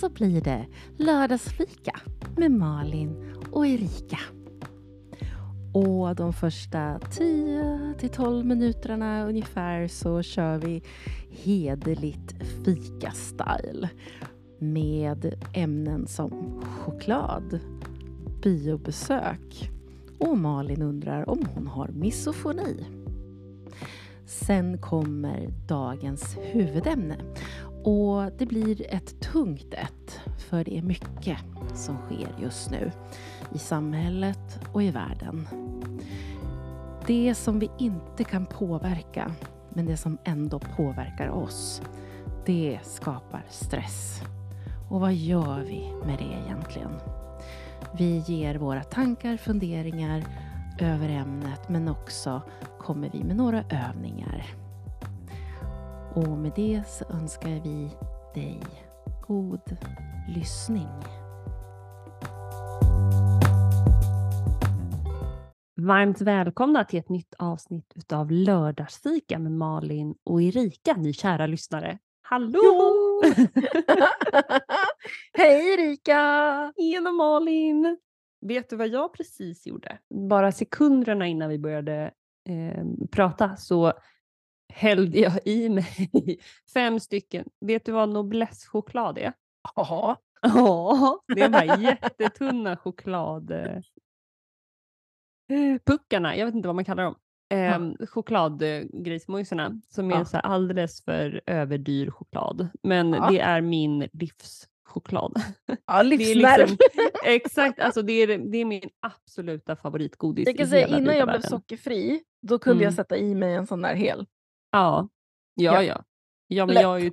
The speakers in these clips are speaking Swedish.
så blir det lördagsfika med Malin och Erika. Och de första 10 till 12 minuterna ungefär så kör vi hederligt fika-style med ämnen som choklad, biobesök och Malin undrar om hon har misofoni. Sen kommer dagens huvudämne och det blir ett tungt ett för det är mycket som sker just nu i samhället och i världen. Det som vi inte kan påverka, men det som ändå påverkar oss, det skapar stress. Och vad gör vi med det egentligen? Vi ger våra tankar, funderingar över ämnet men också kommer vi med några övningar. Och med det så önskar vi dig god lyssning. Varmt välkomna till ett nytt avsnitt utav Lördagsfika med Malin och Erika, ni kära lyssnare. Hallå! Hej Erika! Tjena Malin! Vet du vad jag precis gjorde? Bara sekunderna innan vi började eh, prata så hällde jag i mig fem stycken. Vet du vad noblesse-choklad är? Ja. Ja, det är de här jättetunna choklad... Eh, jag vet inte vad man kallar dem. Eh, chokladgrismojsarna som är Ja. så alldeles för överdyr choklad. Men Ja. det är min livschoklad. Ja, livsnerv. liksom, exakt, alltså det är, det är min absoluta favoritgodis Jag kan säga innan jag blev sockerfri, då kunde jag Mm. sätta i mig en sån där hel. Ja, ja, Ja. ja. men Lätt. jag är ju,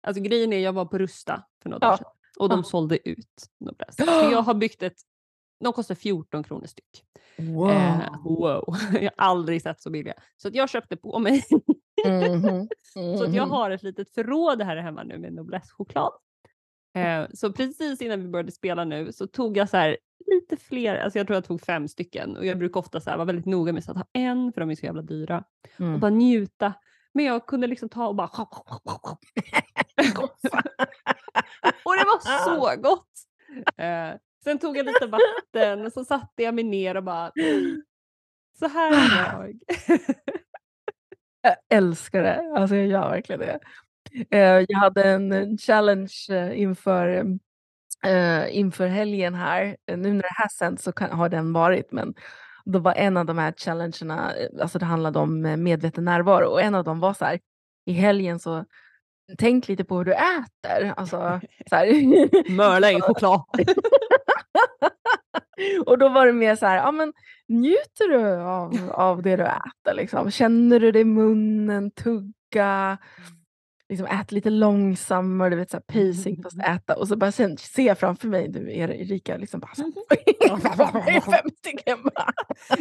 alltså grejen är, jag var på Rusta för något Ja. år sedan och de Ja. sålde ut. Så jag har byggt ett, de kostar 14 kronor styck. Wow. Eh, wow, jag har aldrig sett så billiga. Så att jag köpte på mig. Mhm. Så att jag Mhm. har ett litet förråd här hemma nu med Noblesse-choklad. Eh, så precis innan vi började spela nu så tog jag så här lite fler, alltså jag tror jag tog fem stycken och jag brukar ofta så här vara väldigt noga med att ha en för de är så jävla dyra och Mm. bara njuta. Men jag kunde liksom ta och bara och det var så gott! Eh, sen tog jag lite vatten och så satte jag mig ner och bara så här är jag. Jag älskar det. Alltså jag gör verkligen det. Eh, Jag hade en challenge eh, inför, eh, inför helgen här. Eh, Nu när det här sänds så kan, har den varit, men då var en av de här challengerna, eh, alltså det handlade om eh, medveten närvaro och en av dem var så här, i helgen så tänk lite på hur du äter. Alltså, så här. Mörla i choklad. och då var det mer så här, ja men njuter du av, av det du äter liksom? Känner du det i munnen, tugga, liksom ät lite långsammare, du vet så här pacing fast äta och så bara sen ser jag framför mig du Erika liksom bara så här, bara.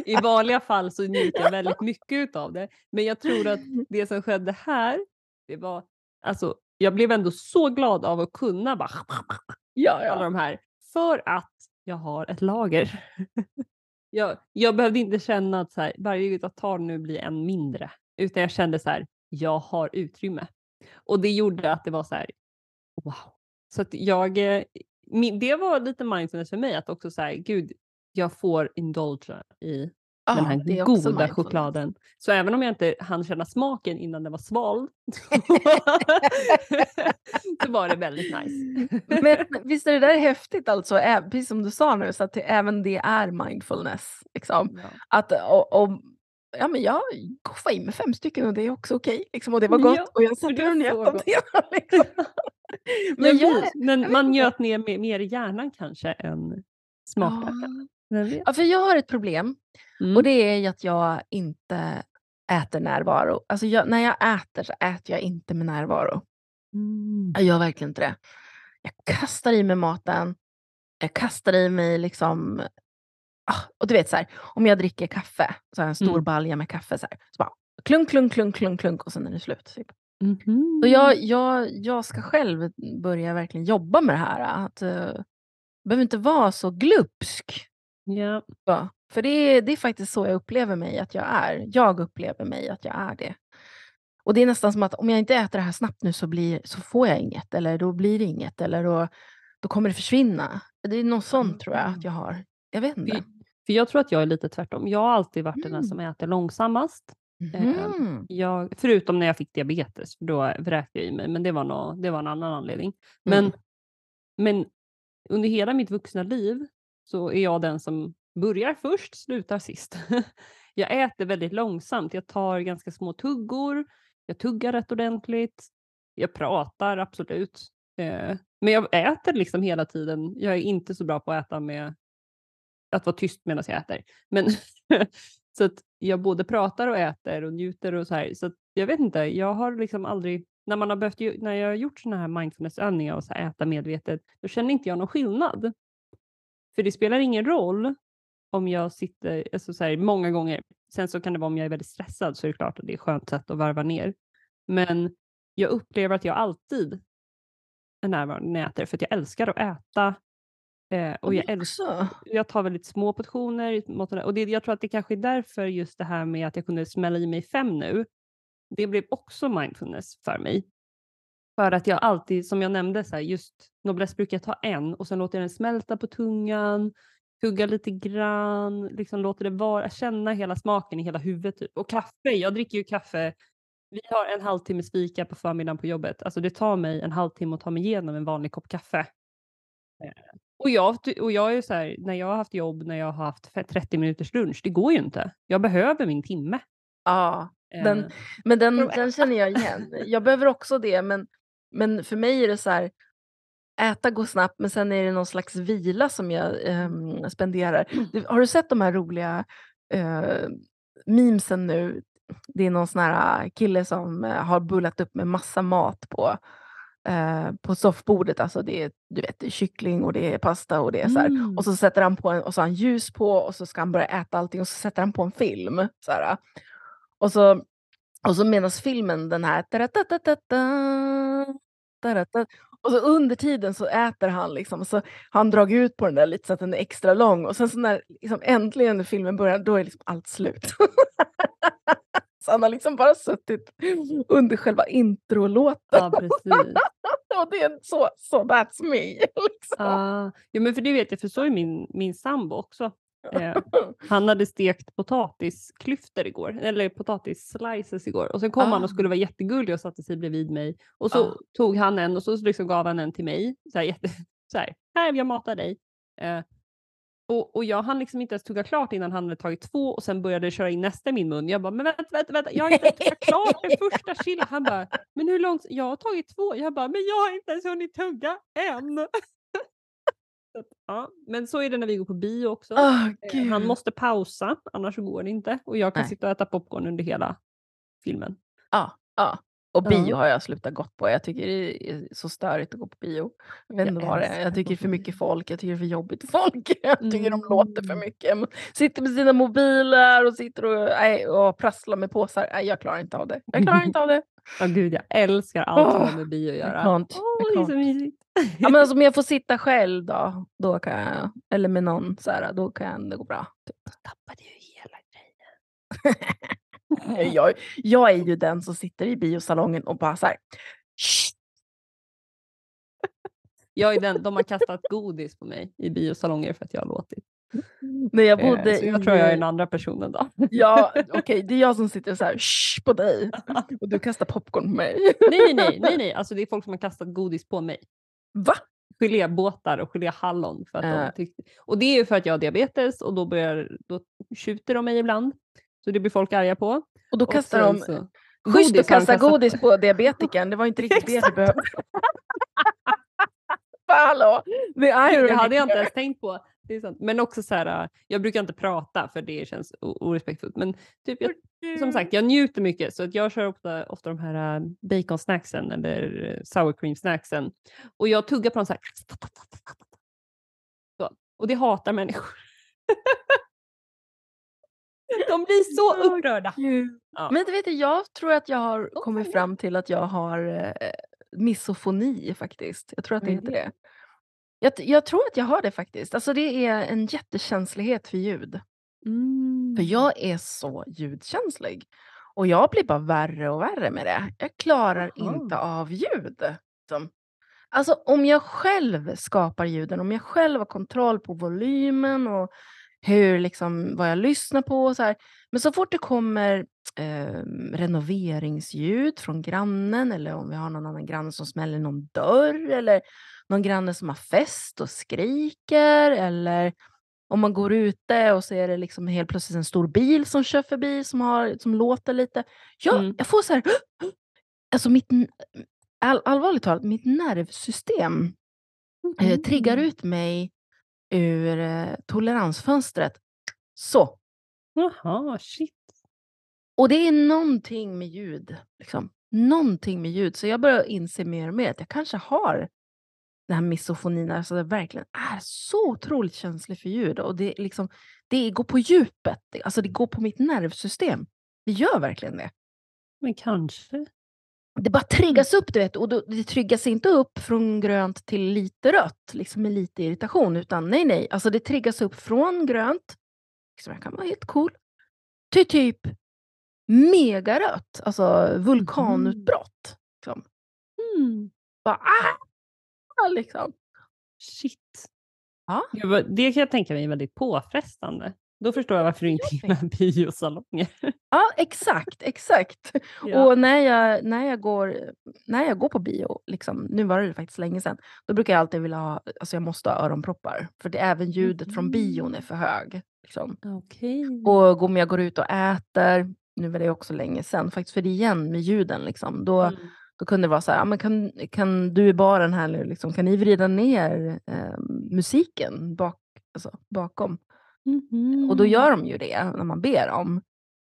I vanliga fall så njuter jag väldigt mycket av det. Men jag tror att det som skedde här, det var, alltså jag blev ändå så glad av att kunna bara Ja, alla ja. de här. För att jag har ett lager. jag, jag behövde inte känna att så här, varje gång jag tar nu blir en mindre. Utan jag kände så här, jag har utrymme. Och det gjorde att det var så här, wow. Så att jag, eh, det var lite mindfulness för mig att också så här, gud, jag får indulga i den här goda chokladen. Så även om jag inte hann känna smaken innan den var svald så var det väldigt nice. Men visst är det där häftigt alltså, precis som du sa nu, så att det, även det är mindfulness. Liksom. Ja. Att, och, och, ja, men jag goffade i mig fem stycken och det är också okej. liksom, och det var gott Ja, och jag satte och njöt så av det. Liksom. Men, jag, men man njöt ner, mer, mer i hjärnan kanske än. Vem vet? ja, för jag har ett problem Mm. och det är att jag inte äter närvaro. Alltså jag, när jag äter så äter jag inte med närvaro. Mm. Jag gör verkligen inte det. Jag kastar i mig maten. Jag kastar i mig liksom... Ah, och du vet så här, om jag dricker kaffe, så har jag en stor Mm. balja med kaffe. Så, här, så bara klunk, klunk, klunk, klunk, klunk och sen är det slut. Typ. Mhm. Så jag, jag, jag ska själv börja verkligen jobba med det här. Att, uh, behöver inte vara så glupsk. Ja. Ja, för det är, det är faktiskt så jag upplever mig att jag är. Jag upplever mig att jag är det. Och det är nästan som att om jag inte äter det här snabbt nu så, blir, så får jag inget. Eller då blir det inget. Eller då, då kommer det försvinna. Det är något sånt tror jag att Mm. jag har. Jag vet inte. För, jag tror att jag är lite tvärtom. Jag har alltid varit den Mm. som äter långsammast. Eh, Mhm. Jag, förutom när jag fick diabetes, för då vräkte jag i mig, men det var, nå, det var en annan anledning. Men, Mm. men under hela mitt vuxna liv så är jag den som börjar först, slutar sist. jag äter väldigt långsamt, jag tar ganska små tuggor, jag tuggar rätt ordentligt, jag pratar absolut. Eh, men jag äter liksom hela tiden. Jag är inte så bra på att äta med att vara tyst medan jag äter. Men så att jag både pratar och äter och njuter och så här. Så att jag vet inte, jag har liksom aldrig, när man har behövt, när jag har gjort sådana här mindfulnessövningar och så här äta medvetet, då känner inte jag någon skillnad. För det spelar ingen roll om jag sitter, alltså så här, många gånger, sen så kan det vara om jag är väldigt stressad så är det klart att det är ett skönt sätt att varva ner. Men jag upplever att jag alltid är närvarande när jag äter, för att jag älskar att äta. Eh, och jag älskar jag tar väldigt små portioner. och- Och det, jag tror att det kanske är därför just det här med att jag kunde smälla i mig fem nu. Det blev också mindfulness för mig. För att jag alltid, som jag nämnde, så här, just Noblesse brukar jag ta en och sen låter jag den smälta på tungan, tugga lite grann, liksom låter det vara, känna hela smaken i hela huvudet. Typ. Och kaffe, jag dricker ju kaffe. Vi har en halvtimmes fika på förmiddagen på jobbet. Alltså det tar mig en halvtimme att ta mig igenom en vanlig kopp kaffe. Eh, Och jag, och jag är så här, när jag har haft jobb, när jag har haft fe- 30 minuters lunch, det går ju inte. Jag behöver min timme. Ja, Eh, den, men den, den känner jag igen. Jag behöver också det, men, men för mig är det så här, äta går snabbt, men sen är det någon slags vila som jag ehm, spenderar. Du, har du sett de här roliga eh, memesen nu? Det är någon sån här kille som eh, har bullat upp med massa mat på, eh, på soffbordet. Alltså det är, du vet, det är kyckling och det är pasta och det är så. Mm. Och så sätter han på en, och så har han ljus på och så ska han börja äta allting och så sätter han på en film. Så här. Och så, och så medan filmen den här... Och så under tiden så äter han liksom. Så har han dragit ut på den där lite så att den är extra lång. Och sen så när liksom äntligen filmen börjar, då är liksom allt slut. så han har liksom bara suttit under själva introlåten. Ja, precis. och det är så, så that's me. Liksom. Ah, ja, men för det vet jag, för så är min, min sambo också. Eh, han hade stekt potatisklyftor igår, eller potatisslices igår. Och sen kom han Ah. och skulle vara jättegullig och satte sig bredvid mig. Och så Ah. tog han en och så liksom gav han en till mig. Så här, jätte, så här, här jag matar dig. Eh, och, och jag hann liksom inte ens tugga klart innan han hade tagit två och sen började köra in nästa i min mun. Jag bara, men vänta, vänta, vänta, jag har inte ens tuggat klart den första chili. Han bara, men hur långt? Jag har tagit två. Jag bara, men jag har inte ens hunnit tugga än. Så att, ja, men så är det när vi går på bio också. Ah, gud. Han måste pausa, annars går det inte. Och jag kan Nej. sitta och äta popcorn under hela filmen. Ja, ja. Och bio har jag slutat gått på. Jag tycker det är så störigt att gå på bio. Jag vet Jag inte vad det är. Jag tycker det är för mycket folk. Jag tycker det är för jobbigt folk. Jag tycker de låter för Mm. mycket. Sitter med sina mobiler och sitter och, nej, och prasslar med påsar. Nej, jag klarar inte av det. Jag klarar inte av det. Ja gud, jag älskar allt som har med bio att göra. Jag det är så mysigt. Ja, men alltså, om jag får sitta själv då, då kan jag, eller med någon så här, då kan det gå bra. tappade ju hela grejen. Jag, jag är ju den som sitter i biosalongen och bara så här. Jag är den, de har kastat godis på mig i biosalonger för att jag har låtit. När jag Eh, bodde så jag i, tror jag är den andra personen då. Ja, okej, det är jag som sitter så här på dig och du kastar popcorn på mig. nej, nej, nej, nej, nej, alltså det är folk som har kastat godis på mig. Va? Gelébåtar och geléhallon. För att Äh. de tyckte. Och det är ju för att jag har diabetes och då, börjar, då tjuter de mig ibland. Så det blir folk arga på. Och då Och kastar sen de... så- Schysst att kasta godis på diabetikern, det var inte riktigt det Exakt. behövde. Hallå! The irony Det hade jag inte ens tänkt på. Det är sant. Men också så här, äh, jag brukar inte prata för det känns orespektfullt. Men typ jag, som sagt, jag njuter mycket så att jag kör ofta, ofta de här äh, baconsnacksen eller äh, sour cream snacksen. Och jag tuggar på dem så här. Så. Och det hatar människor. De blir så upprörda. Ja. Men du vet, jag tror att jag har kommit fram till att jag har eh, misofoni faktiskt. Jag tror att det heter det? det. Jag, jag tror att jag har det faktiskt. Alltså det är en jättekänslighet för ljud. Mm. För jag är så ljudkänslig. Och jag blir bara värre och värre med det. Jag klarar Jaha. inte av ljud. Liksom. Alltså om jag själv skapar ljuden, om jag själv har kontroll på volymen och hur, liksom, vad jag lyssnar på och så här. Men så fort det kommer eh, renoveringsljud från grannen eller om vi har någon annan granne som smäller någon dörr eller någon granne som har fest och skriker eller om man går ute och så är det liksom helt plötsligt en stor bil som kör förbi som, har, som låter lite. Ja, Mm. jag får så här... Alltså mitt, all, allvarligt talat, mitt nervsystem eh, triggar Mm. ut mig ur eh, toleransfönstret. Så. Jaha, shit. Och det är någonting med ljud. Liksom. Någonting med ljud. Så jag börjar inse mer och mer att jag kanske har den här misofonin, alltså det verkligen är så otroligt känslig för ljud. Och det, liksom, det går på djupet, alltså det går på mitt nervsystem. Det gör verkligen det. Men kanske. Det bara triggas upp, du vet. Och då, det triggas inte upp från grönt till lite rött, liksom med lite irritation. Utan nej, nej. Alltså det triggas upp från grönt, liksom, jag kan vara helt cool, till typ megarött. Alltså vulkanutbrott. Liksom. Mm. Bara, ah! Liksom. Shit. Ja. Det kan jag tänka mig är väldigt påfrestande. Då förstår jag varför du inte gillar biosalonger. Ja, exakt, exakt. Ja. Och när jag, när, jag går, när jag går på bio, liksom, nu var det faktiskt länge sedan, då brukar jag alltid vilja ha, alltså jag måste ha öronproppar. För det, även ljudet från bion är för hög. Liksom. Okej. Och om jag går ut och äter, nu var det också länge sedan, faktiskt för det igen med ljuden, liksom, då, Mm. då kunde det vara så här, ja, men kan, kan du i baren här nu, liksom, kan ni vrida ner eh, musiken bak, alltså, bakom? Och då Mhm. gör de ju det när man ber dem.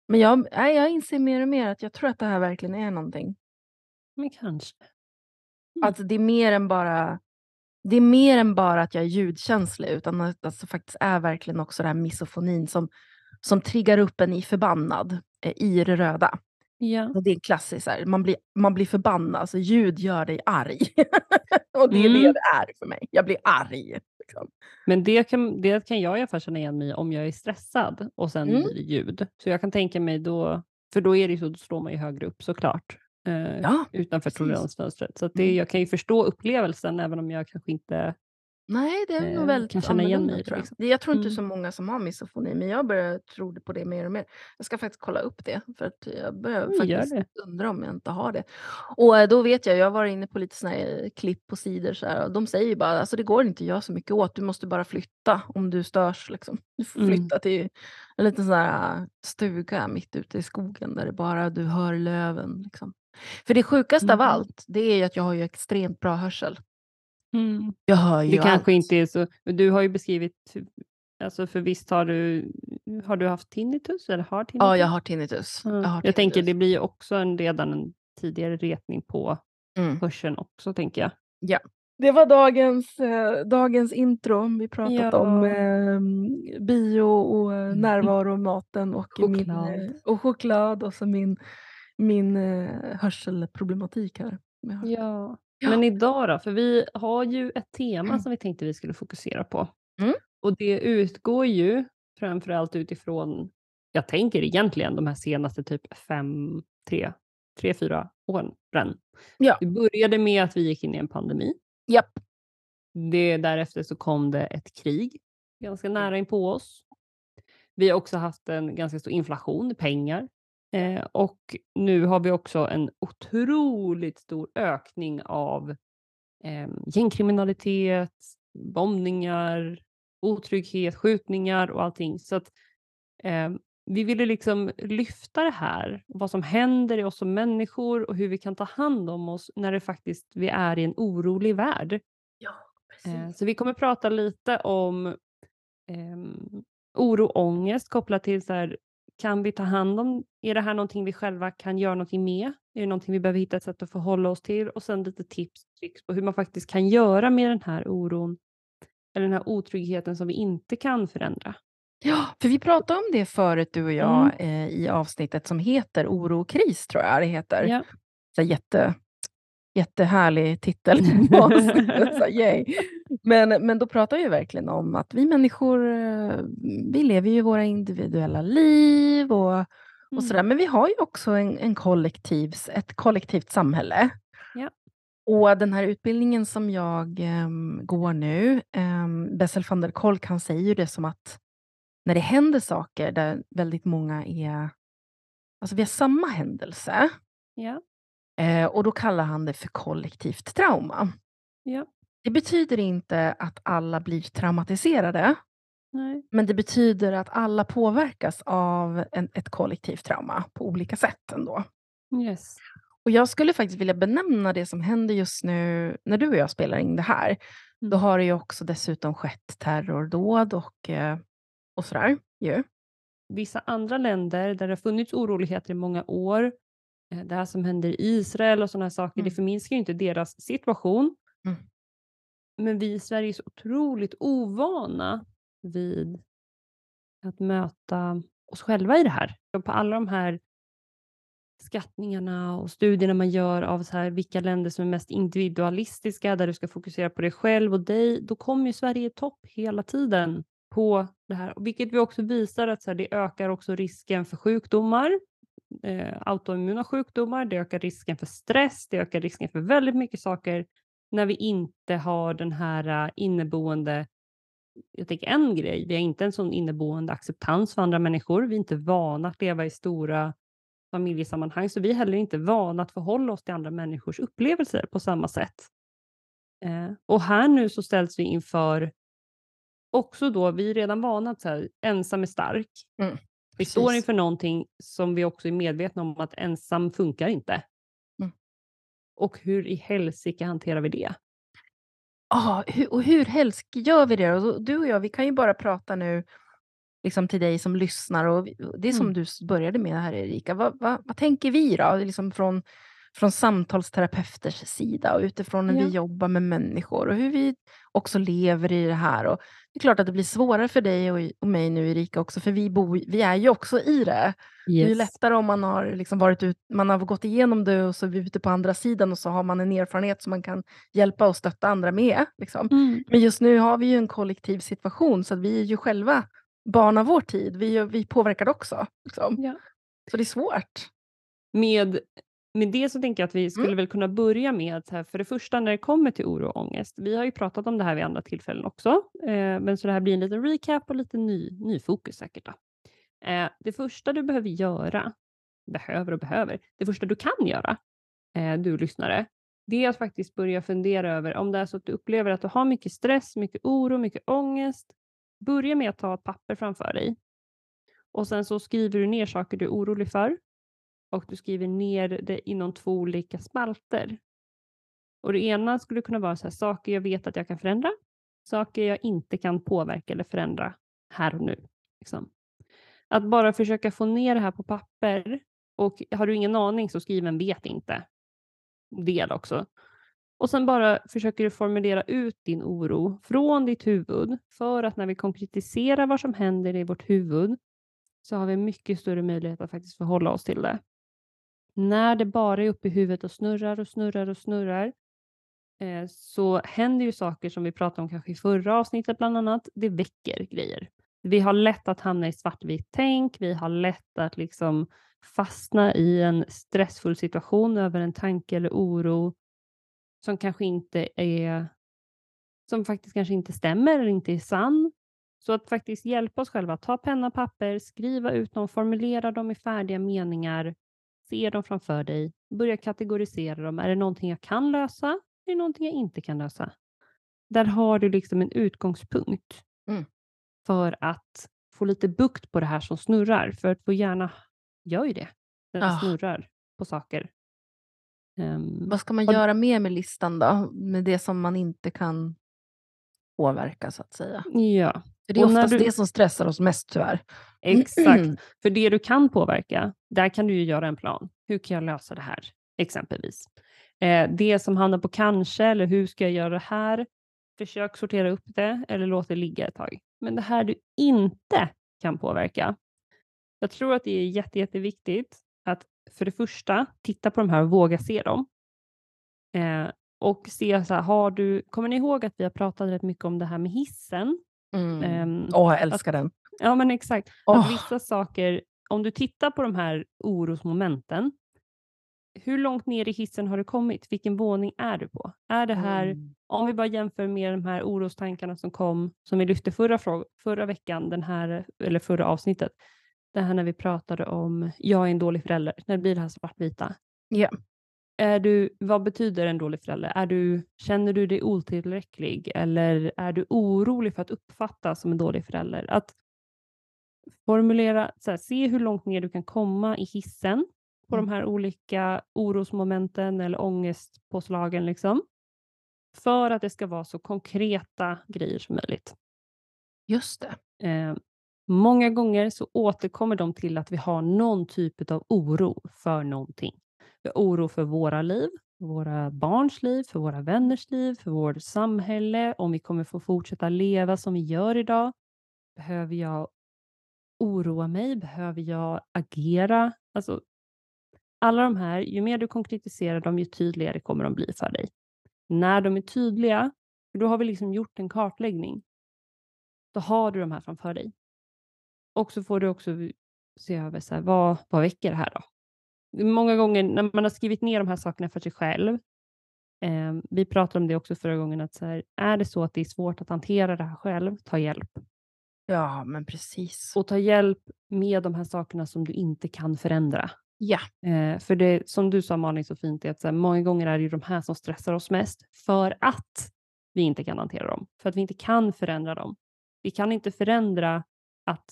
Men jag, nej, jag inser mer och mer att jag tror att det här verkligen är någonting. Men kanske. Mm. Alltså det är mer än bara det är mer än bara att jag är ljudkänslig utan att det alltså faktiskt är verkligen också det här misofonin som, som triggar upp en i förbannad eh, i det röda. Ja. Och det är klassiskt, här, man, blir, man blir förbannad, alltså ljud gör dig arg. och det är Mm. det det är för mig, jag blir arg. Liksom. Men det kan, det kan jag i alla fall känna igen mig i om jag är stressad och sen Mm. blir det ljud. Så jag kan tänka mig då, för då är det så, då står man ju högre upp såklart. Eh, Ja, utanför toleransfönstret. Så det, Mm. jag kan ju förstå upplevelsen även om jag kanske inte Nej, det är Eh, nog väldigt kan känna igen mig tror jag. liksom. Jag tror inte Mm. så många som har misofoni, men jag börjar tro på det mer och mer. Jag ska faktiskt kolla upp det, för att jag börjar Mm, faktiskt undra om jag inte har det. Och eh, då vet jag, jag varit inne på lite såna här klipp på sidor så här, och de säger ju bara, alltså det går inte att göra så mycket åt, du måste bara flytta om du störs. Liksom. Du får Mm. flytta till en liten sån här stuga mitt ute i skogen där det bara du hör löven. Liksom. För det sjukaste av Mhm. allt, det är ju att jag har ju extremt bra hörsel. Mm. Jag hör ju Det kanske allt. inte är så, du har ju beskrivit, alltså för visst har du, har du haft tinnitus eller har tinnitus? Ja, jag har tinnitus. Ja. Jag, har Jag tänker tinnitus. det blir ju också en, redan en tidigare retning på Mm. hörseln också tänker jag. Det var dagens, eh, dagens intro. Vi pratat Ja. om eh, bio och eh, Mm. närvaro, maten och min, Choklad. eh, och choklad och så min, min eh, hörselproblematik här. Ja. Ja. Men idag då, för vi har ju ett tema Mm. som vi tänkte vi skulle fokusera på. Mm. Och det utgår ju framförallt utifrån, jag tänker egentligen de här senaste typ fem, tre, tre, fyra åren. Ja. Det började med att vi gick in i en pandemi. Japp. Det, därefter så kom det ett krig ganska nära in på oss. Vi har också haft en ganska stor inflation i pengar. Eh, och nu har vi också en otroligt stor ökning av eh, gängkriminalitet, bombningar, otrygghet, skjutningar och allting. Så att eh, vi ville liksom lyfta det här, vad som händer i oss som människor och hur vi kan ta hand om oss när det faktiskt vi är i en orolig värld. Ja, Eh, precis. Så vi kommer prata lite om ehm, oro och ångest kopplat till så här, kan vi ta hand om, är det här någonting vi själva kan göra någonting med? Är det någonting vi behöver hitta ett sätt att förhålla oss till? Och sen lite tips och tricks på hur man faktiskt kan göra med den här oron eller den här otryggheten som vi inte kan förändra. Ja, för vi pratade om det förut du och jag Mm. eh, i avsnittet som heter Oro och kris tror jag det heter. Ja. Så jätte, jättehärlig titel så yay. Men, men då pratar vi verkligen om att vi människor, eh, vi lever ju våra individuella liv och, och Mm. sådär. Men vi har ju också en, en kollektivs, ett kollektivt samhälle. Ja. Och den här utbildningen som jag um, går nu, um, Bessel van der Kolk, han säger ju det som att när det händer saker där väldigt många är... Alltså vi har samma händelse. Ja. Eh, och då kallar han det för kollektivt trauma. Ja. Det betyder inte att alla blir traumatiserade. Nej. Men det betyder att alla påverkas av en, ett kollektivt trauma på olika sätt ändå. Yes. Och jag skulle faktiskt vilja benämna det som händer just nu när du och jag spelar in det här. Mm. Då har det ju också dessutom skett terrordåd och, eh, och sådär. Ju. Vissa andra länder där det har funnits oroligheter i många år, eh, det här som händer i Israel och sådana saker, Mm. det förminskar ju inte deras situation. Mm. Men vi i Sverige är så otroligt ovana vid att möta oss själva i det här. Och på alla de här skattningarna och studierna man gör av så här, vilka länder som är mest individualistiska, där du ska fokusera på dig själv och dig, då kommer ju Sverige i topp hela tiden på det här. Vilket vi också visar att så här, det ökar också risken för sjukdomar, eh, autoimmuna sjukdomar, det ökar risken för stress, det ökar risken för väldigt mycket saker när vi inte har den här uh, inneboende jag tänker en grej, vi har inte en sån inneboende acceptans för andra människor. Vi är inte vana att leva i stora familjesammanhang, så vi är heller inte vana att förhålla oss till andra människors upplevelser på samma sätt. Eh, och här nu så ställs vi inför också då, vi är redan vana att så här, ensam är stark. Mm, vi står inför någonting som vi också är medvetna om att ensam funkar inte. Och hur i helsike hanterar vi det? Ja, hur, och hur helst gör vi det? Och du och jag, vi kan ju bara prata nu liksom till dig som lyssnar. Och det är som Mm. du började med här Erika. Vad, vad, vad tänker vi då? Liksom från, från samtalsterapeuters sida och utifrån när Ja. vi jobbar med människor och hur vi också lever i det här. Och det är klart att det blir svårare för dig och, och mig nu Erika också, för vi, bor, vi är ju också i det. Det är ju lättare om man har, liksom varit ut, man har gått igenom det och så är vi ute på andra sidan och så har man en erfarenhet som man kan hjälpa och stötta andra med. Liksom. Mm. Men just nu har vi ju en kollektiv situation så att vi är ju själva barn av vår tid. Vi, vi påverkar också. Liksom. Ja. Så det är svårt. Med, med det så tänker jag att vi skulle Mm. väl kunna börja med att så här, för det första när det kommer till oro och ångest. Vi har ju pratat om det här vid andra tillfällen också, eh, men så det här blir en liten recap och lite ny, ny fokus säkert. Då. Eh, det första du behöver göra, behöver och behöver, det första du kan göra, eh, du lyssnare, det är att faktiskt börja fundera över om det är så att du upplever att du har mycket stress, mycket oro, mycket ångest. Börja med att ta ett papper framför dig och sen så skriver du ner saker du är orolig för och du skriver ner det inom två olika spalter. Och det ena skulle kunna vara så här, saker jag vet att jag kan förändra, saker jag inte kan påverka eller förändra här och nu. Liksom. Att bara försöka få ner det här på papper och har du ingen aning så skriv en vet inte del också. Och sen bara försöker du formulera ut din oro från ditt huvud för att när vi konkretiserar vad som händer i vårt huvud så har vi mycket större möjlighet att faktiskt förhålla oss till det. När det bara är uppe i huvudet och snurrar och snurrar och snurrar eh, så händer ju saker som vi pratade om kanske i förra avsnittet bland annat. Det väcker grejer. Vi har lätt att hamna i svartvitt tänk. Vi har lätt att liksom fastna i en stressfull situation över en tanke eller oro som kanske inte är som faktiskt kanske inte stämmer eller inte är sann. Så att faktiskt hjälpa oss själva, ta penna och papper, skriva ut dem, formulera dem i färdiga meningar, se dem framför dig, börja kategorisera dem. Är det någonting jag kan lösa? Är det någonting jag inte kan lösa? Där har du liksom en utgångspunkt Mm. för att få lite bukt på det här som snurrar. För att vår hjärna gör ju det det Ah. snurrar på saker. Ehm, Vad ska man göra mer med listan då? Med det som man inte kan påverka så att säga. ja, För det är oftast du- det som stressar oss mest tyvärr. exakt. För det du kan påverka, där kan du ju göra en plan. Hur kan jag lösa det här? Exempelvis. Eh, det som hamnar på kanske eller hur ska jag göra det här? Försök sortera upp det eller låt det ligga ett tag. Men det här du inte kan påverka. Jag tror att det är jätte, jätteviktigt att för det första titta på de här och våga se dem. Eh, och se så här, har du, kommer ni ihåg att vi har pratat rätt mycket om det här med hissen? Mm. Ehm, Åh, jag älskar den. Ja, men exakt. Åh. Att vissa saker, om du tittar på de här orosmomenten hur långt ner i hissen har du kommit? Vilken våning är du på? Är det här, Mm. om vi bara jämför med de här orostankarna som kom, som vi lyfte förra, frå- förra veckan, den här, eller förra avsnittet, det här när vi pratade om jag är en dålig förälder, när det blir det här svartvita. Ja. Är du, vad betyder en dålig förälder? Är du, känner du dig otillräcklig eller är du orolig för att uppfattas som en dålig förälder? Att formulera, så här, se hur långt ner du kan komma i hissen på Mm. de här olika orosmomenten eller ångestpåslagen. Liksom, för att det ska vara så konkreta grejer som möjligt. Just det. Eh, många gånger så återkommer de till att vi har någon typ av oro för någonting. Vi har oro för våra liv, våra barns liv, för våra vänners liv, för vårt samhälle, om vi kommer få fortsätta leva som vi gör idag. Behöver jag oroa mig? Behöver jag agera? Alltså, alla de här, ju mer du konkretiserar dem, ju tydligare kommer de bli för dig. När de är tydliga, för då har vi liksom gjort en kartläggning. Då har du de här framför dig. Och så får du också se över så här, vad, vad väcker det här då? Många gånger när man har skrivit ner de här sakerna för sig själv, eh, vi pratade om det också förra gången, att så här, är det så att det är svårt att hantera det här själv, ta hjälp. Ja, men precis. Och ta hjälp med de här sakerna som du inte kan förändra. Ja. Eh, för det som du sa Malin så fint, är att så här, många gånger är det ju de här som stressar oss mest för att vi inte kan hantera dem. För att vi inte kan förändra dem. Vi kan inte förändra att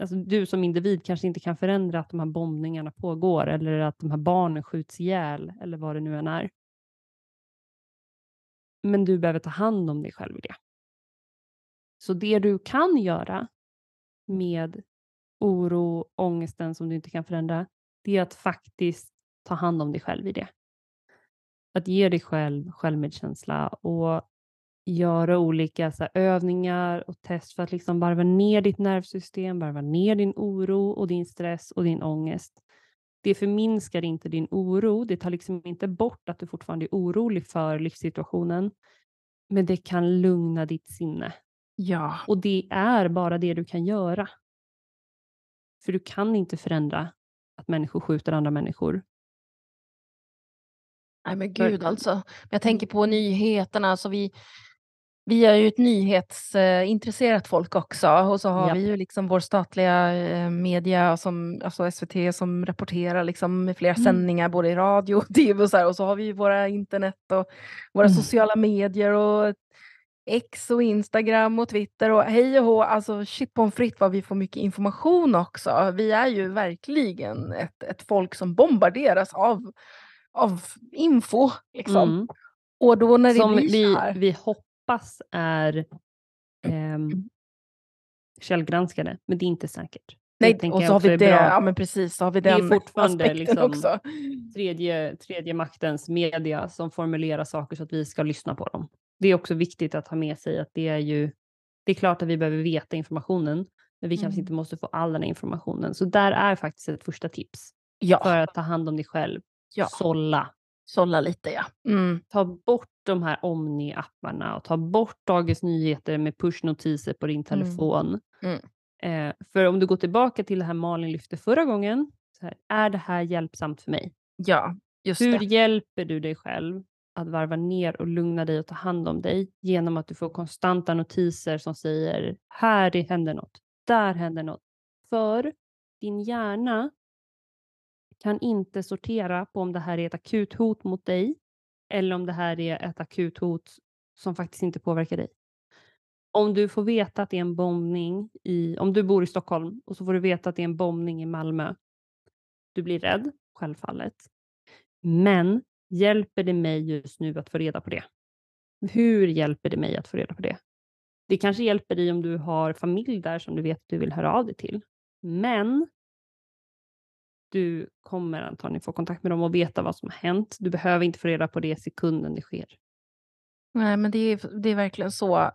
alltså du som individ kanske inte kan förändra att de här bombningarna pågår eller att de här barnen skjuts ihjäl eller vad det nu än är. Men du behöver ta hand om dig själv i det. Så det du kan göra med oro, ångesten som du inte kan förändra, det är att faktiskt ta hand om dig själv i det. Att ge dig själv självmedkänsla och göra olika så här, övningar och test för att liksom varva ner ditt nervsystem, varva ner din oro och din stress och din ångest. Det förminskar inte din oro, det tar liksom inte bort att du fortfarande är orolig för livssituationen, men det kan lugna ditt sinne. Ja. Och det är bara det du kan göra. För du kan inte förändra att människor skjuter andra människor. Nej men gud alltså. Jag tänker på nyheterna. Alltså vi, vi är ju ett nyhetsintresserat folk också. Och så har Japp. vi ju liksom vår statliga eh, media, som, alltså SVT, som rapporterar liksom med flera Mm. sändningar både i radio och tv. Och, så här. och så har vi ju våra internet och våra Mm. sociala medier. och X och Instagram och Twitter och hej och hå. Alltså shit pommes frites vad vi får mycket information också. Vi är ju verkligen ett, ett folk som bombarderas av, av info. Liksom. Mm. Och då när det Som blir vi, här. vi hoppas är ehm, källgranskade, men det är inte säkert. Det Nej, tänker och så har vi är det, ja men precis, så har vi Det är den fortfarande liksom- också. Tredje, tredje maktens media som formulerar saker så att vi ska lyssna på dem. Det är också viktigt att ha med sig att det är ju, det är klart att vi behöver veta informationen, men vi kanske Mm. inte måste få all den informationen. Så där är faktiskt ett första tips Ja, för att ta hand om dig själv. ja, Sålla. sålla lite ja. Mm. ta bort de här Omni-apparna och ta bort Dagens Nyheter med pushnotiser på din telefon. Mm. Eh, för om du går tillbaka till det här Malin lyfte förra gången, så här, är det här hjälpsamt för mig? Ja, just Hur det. hjälper du dig själv att varva ner och lugna dig och ta hand om dig genom att du får konstanta notiser som säger här händer något, där händer något. För din hjärna kan inte sortera på om det här är ett akut hot mot dig eller om det här är ett akut hot som faktiskt inte påverkar dig. Om du får veta att det är en bombning i, om du bor i Stockholm och så får du veta att det är en bombning i Malmö. Du blir rädd, självfallet. Men hjälper det mig just nu att få reda på det? Hur hjälper det mig att få reda på det? Det kanske hjälper dig om du har familj där som du vet att du vill höra av dig till. Men du kommer antagligen få kontakt med dem och veta vad som har hänt. Du behöver inte få reda på det sekunden det sker. Nej, men det är, det är verkligen så,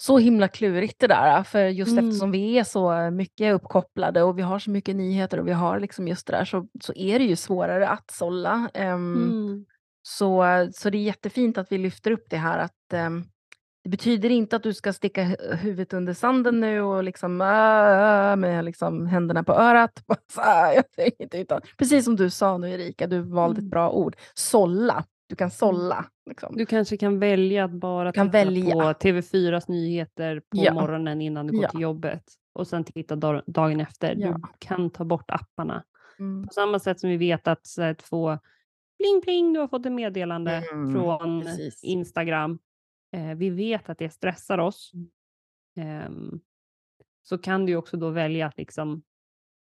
så himla klurigt det där. För just Mm. eftersom vi är så mycket uppkopplade och vi har så mycket nyheter och vi har liksom just det där så, så är det ju svårare att sålla. Ehm, Mm. så, så det är jättefint att vi lyfter upp det här att ehm, Det betyder inte att du ska sticka hu- huvudet under sanden nu och liksom äh, med liksom händerna på örat. Precis som du sa nu Erika, du valde ett Mm. bra ord. Sålla. Du kan sålla. Liksom. Du kanske kan välja att bara kan titta välja. på TV4s nyheter på Ja. morgonen innan du går Ja. till jobbet och sen titta dag- dagen efter. Ja. Du kan ta bort apparna. Mm. På samma sätt som vi vet att, så att få pling pling, du har fått ett meddelande Mm, från precis. Instagram. Eh, vi vet att det stressar oss. Ehm, så kan du också då välja att liksom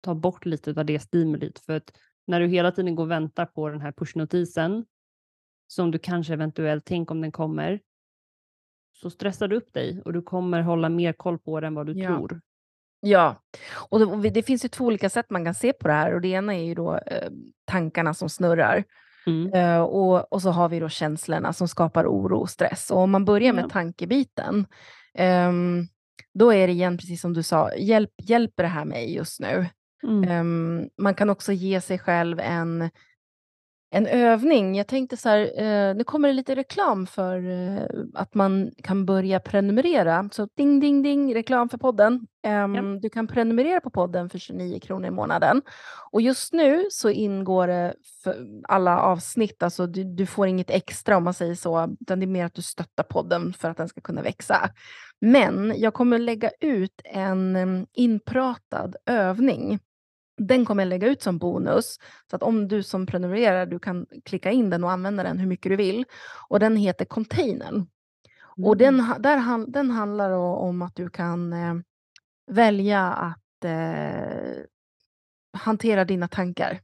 ta bort lite av det stimulit. För att när du hela tiden går och väntar på den här pushnotisen som du kanske eventuellt, tänk om den kommer, så stressar du upp dig och du kommer hålla mer koll på den än vad du Ja. tror. Ja, och det, det finns ju två olika sätt man kan se på det här och det ena är ju då eh, tankarna som snurrar Mm. eh, och, och så har vi då känslorna som skapar oro och stress. Och om man börjar med Ja. tankebiten, ehm, då är det igen precis som du sa, hjälp, hjälper det här mig just nu? Mm. Ehm, man kan också ge sig själv en, en övning. Jag tänkte så här, eh, nu kommer det lite reklam för eh, att man kan börja prenumerera. Så ding, ding, ding, reklam för podden. Ehm, Du kan prenumerera på podden för 29 kronor i månaden. Och just nu så ingår det för alla avsnitt, alltså du, du får inget extra om man säger så, utan det är mer att du stöttar podden för att den ska kunna växa. Men jag kommer lägga ut en em, inpratad övning den kommer jag lägga ut som bonus. Så att om du som prenumererar, du kan klicka in den och använda den hur mycket du vill. Och den heter Containern. Och den, Mm. där den handlar om att du kan eh, välja att eh, hantera dina tankar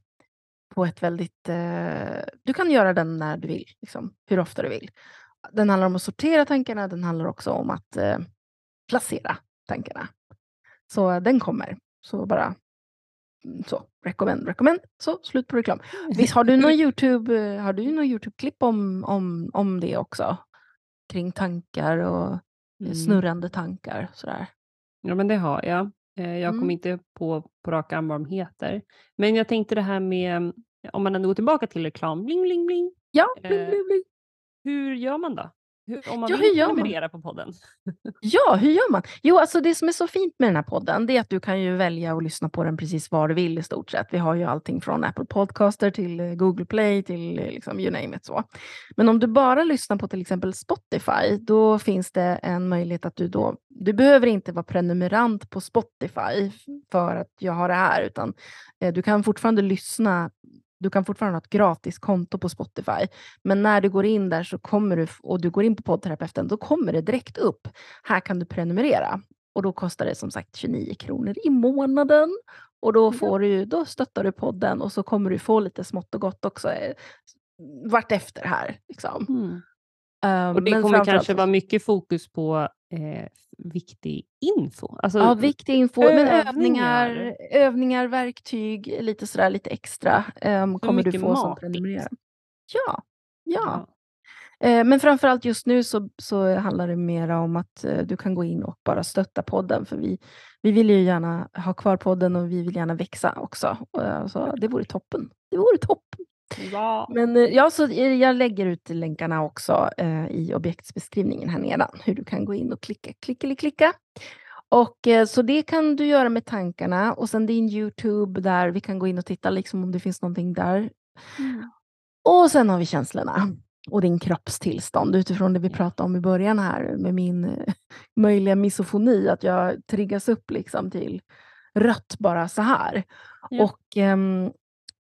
på ett väldigt... Eh, du kan göra den när du vill, liksom, hur ofta du vill. Den handlar om att sortera tankarna, den handlar också om att eh, placera tankarna. Så eh, den kommer. Så bara mm, så, recommend, recommend. Så, slut på reklam. Visst har du någon Youtube, eh, har du någon Youtube-klipp om, om, om det också? Kring tankar och Mm. snurrande tankar sådär. Ja, men det har jag. Eh, Jag Mm. kommer inte på, på rak arm vad de heter. Men jag tänkte det här med, om man ändå går tillbaka till reklam, bling, bling, bling. Ja, bling, Eh, bling, bling. Hur gör man då? Hur, om man Ja, vill prenumerera på podden? Ja, hur gör man? Jo, alltså det som är så fint med den här podden, det är att du kan ju välja att lyssna på den precis var du vill i stort sett. Vi har ju allting från Apple Podcaster till eh, Google Play till eh, liksom you name it så. Men om du bara lyssnar på till exempel Spotify, då finns det en möjlighet att du då, du behöver inte vara prenumerant på Spotify för att jag har det här, utan eh, du kan fortfarande lyssna du kan fortfarande ha ett gratis konto på Spotify. Men när du går in där så kommer du, och du går in på poddterapeuten, då kommer det direkt upp. Här kan du prenumerera. Och då kostar det som sagt 29 kronor i månaden. Och då, får du, då stöttar du podden och så kommer du få lite smått och gott också eh, vart efter här. Liksom. Mm. Ehm, Och det kommer kanske vara mycket fokus på eh, viktig info. Alltså, Ja, viktig info. Men övningar. övningar, verktyg, lite sådär lite extra um, kommer du mycket få som matigt. prenumererar. Ja, ja. ja. Eh, Men framförallt just nu så, så handlar det mer om att eh, du kan gå in och bara stötta podden. För vi, vi vill ju gärna ha kvar podden och vi vill gärna växa också. Eh, Så det vore toppen. Det vore toppen. Ja. Men eh, ja, så jag lägger ut länkarna också eh, i objektsbeskrivningen här nedan. Hur du kan gå in och klicka, klicka, klicka. Och eh, så det kan du göra med tankarna och sen din Youtube där vi kan gå in och titta liksom om det finns någonting där. Mm. Och sen har vi känslorna och din kroppstillstånd utifrån det vi pratade om i början här med min eh, möjliga misofoni, att jag triggas upp liksom till rött bara så här. Ja. Och ehm,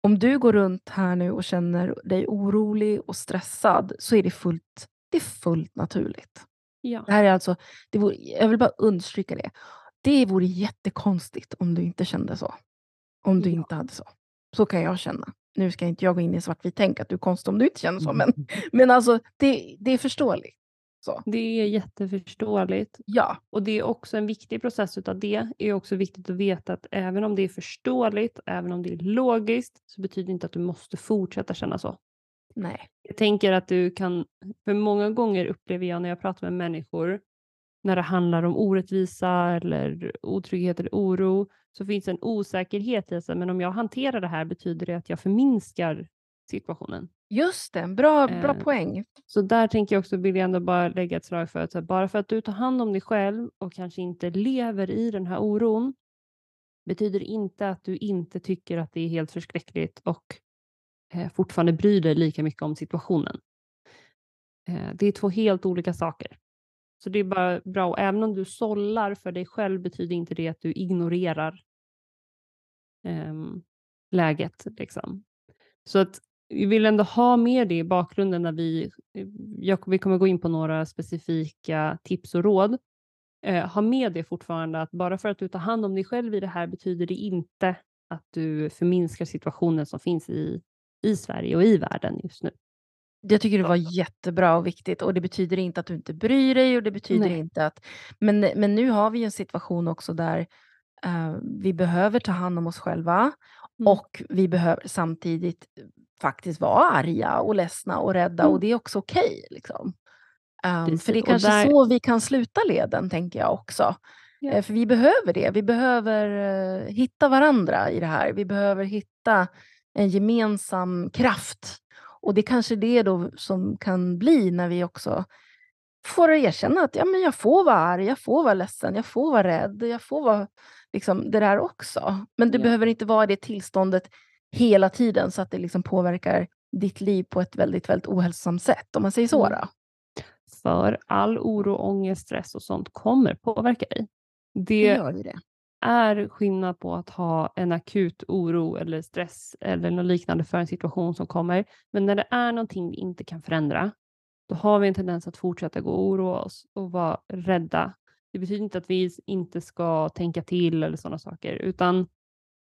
om du går runt här nu och känner dig orolig och stressad så är det fullt, det är fullt naturligt. Ja. Det här är alltså, det vore, jag vill bara understryka det. Det vore jättekonstigt om du inte kände så. Om du Ja. inte hade så. Så kan jag känna. Nu ska inte jag gå in i svartvitt tänk att du är konstig om du inte känner så, men, men alltså det, det är förståeligt. Så. Det är jätteförståeligt. Ja, Och det är också en viktig process utav det. är också viktigt att veta att även om det är förståeligt, även om det är logiskt, så betyder det inte att du måste fortsätta känna så. nej. Jag tänker att du kan, för många gånger upplever jag när jag pratar med människor, när det handlar om orättvisa eller otrygghet eller oro, så finns det en osäkerhet i sig, men om jag hanterar det här betyder det att jag förminskar situationen. Just det, bra, bra Eh, poäng. Så där tänker jag också, vill jag ändå bara lägga ett slag för att här, bara för att du tar hand om dig själv och kanske inte lever i den här oron betyder inte att du inte tycker att det är helt förskräckligt och eh, fortfarande bryr dig lika mycket om situationen. Eh, det är två helt olika saker. Så det är bara bra, och även om du sållar för dig själv betyder inte det att du ignorerar ehm, läget. Liksom. Så att vi vill ändå ha med det i bakgrunden när vi, jag, vi kommer gå in på några specifika tips och råd. Eh, ha med det fortfarande att bara för att du tar hand om dig själv i det här betyder det inte att du förminskar situationen som finns i, i Sverige och i världen just nu. Jag tycker det var jättebra och viktigt och det betyder inte att du inte bryr dig och det betyder Nej. inte att... Men, men nu har vi en situation också där eh, vi behöver ta hand om oss själva Mm. och vi behöver samtidigt faktiskt vara arga och ledsna och rädda Mm. och det är också okej. liksom. Um, för det är kanske där- så vi kan sluta leden, tänker jag också. Eh, för vi behöver det. Vi behöver eh, hitta varandra i det här. Vi behöver hitta en gemensam kraft. Och det kanske är det då som kan bli när vi också får erkänna att ja, men jag får vara arg, jag får vara ledsen, jag får vara rädd, jag får vara liksom, det där också. Men det Ja. behöver inte vara det tillståndet hela tiden så att det liksom påverkar ditt liv på ett väldigt, väldigt ohälsosamt sätt, om man säger så. Mm. Då. För all oro, ångest, stress och sånt kommer påverka dig. Det Det det. är skillnad på att ha en akut oro eller stress eller något liknande för en situation som kommer. Men när det är någonting vi inte kan förändra, då har vi en tendens att fortsätta gå och oroa oss och vara rädda. Det betyder inte att vi inte ska tänka till eller sådana saker, utan